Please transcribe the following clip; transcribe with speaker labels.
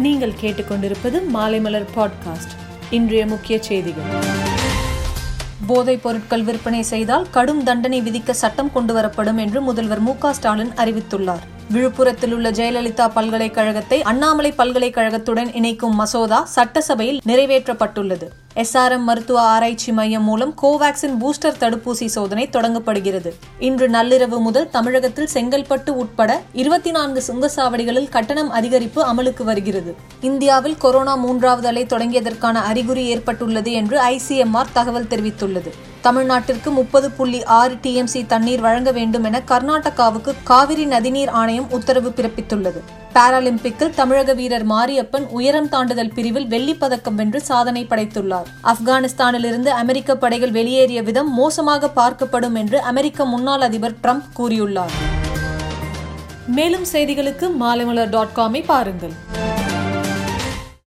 Speaker 1: நீங்கள் கேட்டுக்கொண்டிருப்பது மாலைமலர் பாட்காஸ்ட். இன்றைய முக்கிய செய்திகள். போதைப் பொருட்கள் விற்பனை செய்தால் கடும் தண்டனை விதிக்க சட்டம் கொண்டுவரப்படும் என்று முதல்வர் மு ஸ்டாலின் அறிவித்துள்ளார். விழுப்புரத்தில் உள்ள ஜெயலலிதா பல்கலைக்கழகத்தை அண்ணாமலை பல்கலைக்கழகத்துடன் இணைக்கும் மசோதா சட்டசபையில் நிறைவேற்றப்பட்டுள்ளது. எஸ்ஆர்எம் மருத்துவ ஆராய்ச்சி மையம் மூலம் கோவாக்சின் பூஸ்டர் தடுப்பூசி சோதனை தொடங்கப்படுகிறது. இன்று நள்ளிரவு முதல் தமிழகத்தில் செங்கல்பட்டு உட்பட இருபத்தி நான்கு சுங்கசாவடிகளில் கட்டணம் அதிகரிப்பு அமலுக்கு வருகிறது. இந்தியாவில் கொரோனா மூன்றாவது அலை தொடங்கியதற்கான அறிகுறி ஏற்பட்டுள்ளது என்று ஐசிஎம்ஆர் தகவல் தெரிவித்துள்ளது. தமிழ்நாட்டிற்கு முப்பது புள்ளி ஆறு டிஎம்சி தண்ணீர் வழங்க வேண்டும் என கர்நாடகாவுக்கு காவிரி நதிநீர் ஆணையம் உத்தரவு பிறப்பித்துள்ளது. பாராலிம்பிக்கில் தமிழக வீரர் மாரியப்பன் உயரம் தாண்டுதல் பிரிவில் வெள்ளிப்பதக்கம் வென்று சாதனை படைத்துள்ளார். ஆப்கானிஸ்தானிலிருந்து அமெரிக்க படைகள் வெளியேறிய விதம் மோசமாக பார்க்கப்படும் என்று அமெரிக்க முன்னாள் அதிபர் ட்ரம்ப் கூறியுள்ளார். மேலும் செய்திகளுக்கு மாலைமலர் டாட் காமை பாருங்கள்.